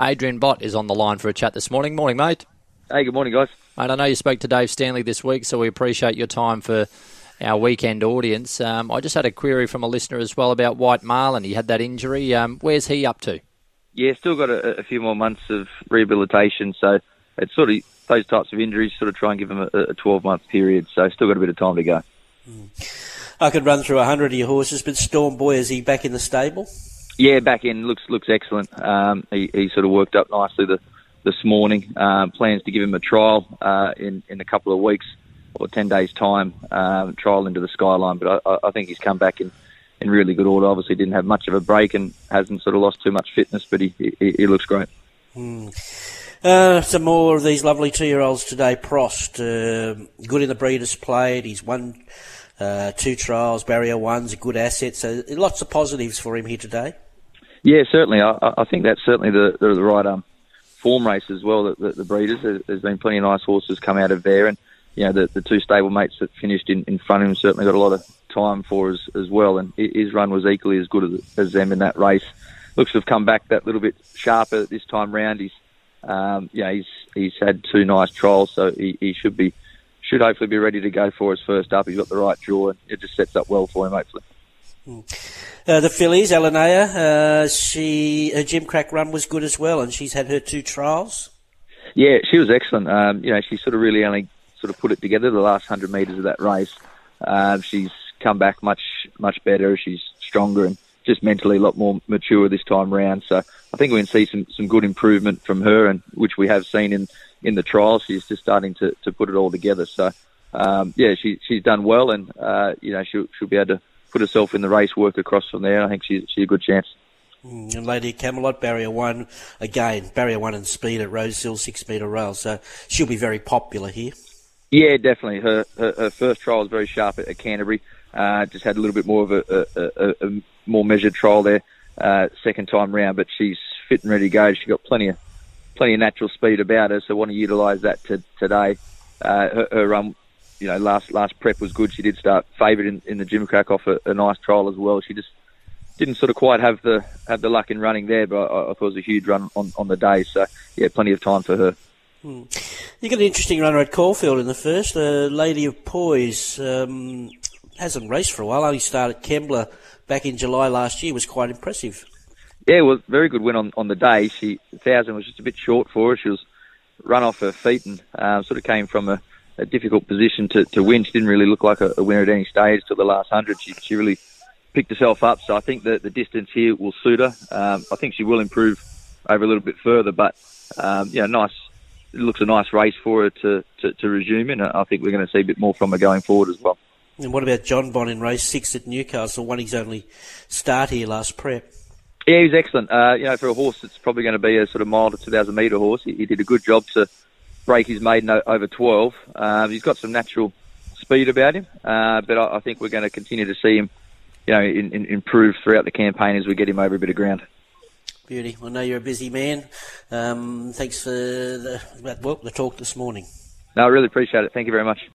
Adrian Bott is on the line for a chat this morning. Morning, mate. Hey, good morning, guys. Mate, I know you spoke to Dave Stanley this week, so we appreciate your time for our weekend audience. Um, I just had a query from a listener as well about White Marlin. He had that injury. Um, where's he up to? Yeah, still got a, a, few more months of rehabilitation, so it's sort of those types of injuries sort of try and give him a, a 12 month period, so still got a bit of time to go. Mm. I could run through a hundred of your horses, but Storm Boy is he back in the stable? Yeah, back in looks looks excellent. Um, he, he sort of worked up nicely the, this morning. Um, plans to give him a trial uh, in in a couple of weeks or ten days time. Um, trial into the skyline, but I, I think he's come back in in really good order. Obviously, didn't have much of a break and hasn't sort of lost too much fitness, but he he, he looks great. Hmm. Uh, some more of these lovely two-year-olds today. Prost, uh, good in the breeders' plate. He's won uh, two trials. Barrier one's a good asset. So lots of positives for him here today. Yeah, certainly. I, I think that's certainly the the, the right um, form race as well. The, the, the breeders. There's been plenty of nice horses come out of there, and you know the, the two stable mates that finished in, in front of him certainly got a lot of time for us as well. And his run was equally as good as, as them in that race. Looks to have come back that little bit sharper this time round. He's um, yeah, he's he's had two nice trials, so he, he should be should hopefully be ready to go for his first up. He's got the right draw, and it just sets up well for him hopefully. Hmm. Uh, the fillies, Elanea, uh, she her Gimcrack run was good as well, and she's had her two trials. Yeah, she was excellent. Um, you know, she sort of really only sort of put it together the last hundred metres of that race. Um, she's come back much much better. She's stronger and just mentally a lot more mature this time round. So I think we can see some some good improvement from her, and which we have seen in in the trials. She's just starting to, to put it all together. So um, yeah, she she's done well, and uh, you know she'll she'll be able to put herself in the race, work across from there. I think she's she's a good chance. Mm, and Lady Camelot, barrier one again, barrier one and speed at Rosehill, six metre rail. So she'll be very popular here. Yeah, definitely. Her her, her first trial was very sharp at, at Canterbury. Uh, just had a little bit more of a, a, a, a more measured trial there, uh, second time round. But she's fit and ready to go. She's got plenty of plenty of natural speed about her, so want to utilise that to, today. Uh, her, her um, you know, last last prep was good. She did start favoured in, in the Gimcrack off a, a, nice trial as well. She just didn't sort of quite have the have the luck in running there, but I, I thought it was a huge run on, on the day. So yeah, plenty of time for her. Hmm. You got an interesting runner at Caulfield in the first. Uh, Lady of Poise um, hasn't raced for a while. Only started Kembla back in July last year. Was quite impressive. Yeah, well, very good win on, on the day. She thousand was just a bit short for her. She was run off her feet and um, sort of came from a a difficult position to, to win. She didn't really look like a, a winner at any stage till the last hundred. She, she really picked herself up. So I think that the distance here will suit her. Um, I think she will improve over a little bit further, but um, yeah, nice. It looks a nice race for her to, to, to resume in. I think we're going to see a bit more from her going forward as well. And what about Jonbon in race six at Newcastle? Won his only start here last prep. Yeah, he's excellent. Uh, you know, for a horse that's probably going to be a sort of mile to 2,000 metre horse, he, he did a good job to break his maiden over 12. Um, he's got some natural speed about him, uh, but I, I, think we're going to continue to see him, you know, in, in, improve throughout the campaign as we get him over a bit of ground. Beauty. I know you're a busy man. Um, thanks for the, well, the talk this morning. No, I really appreciate it. Thank you very much.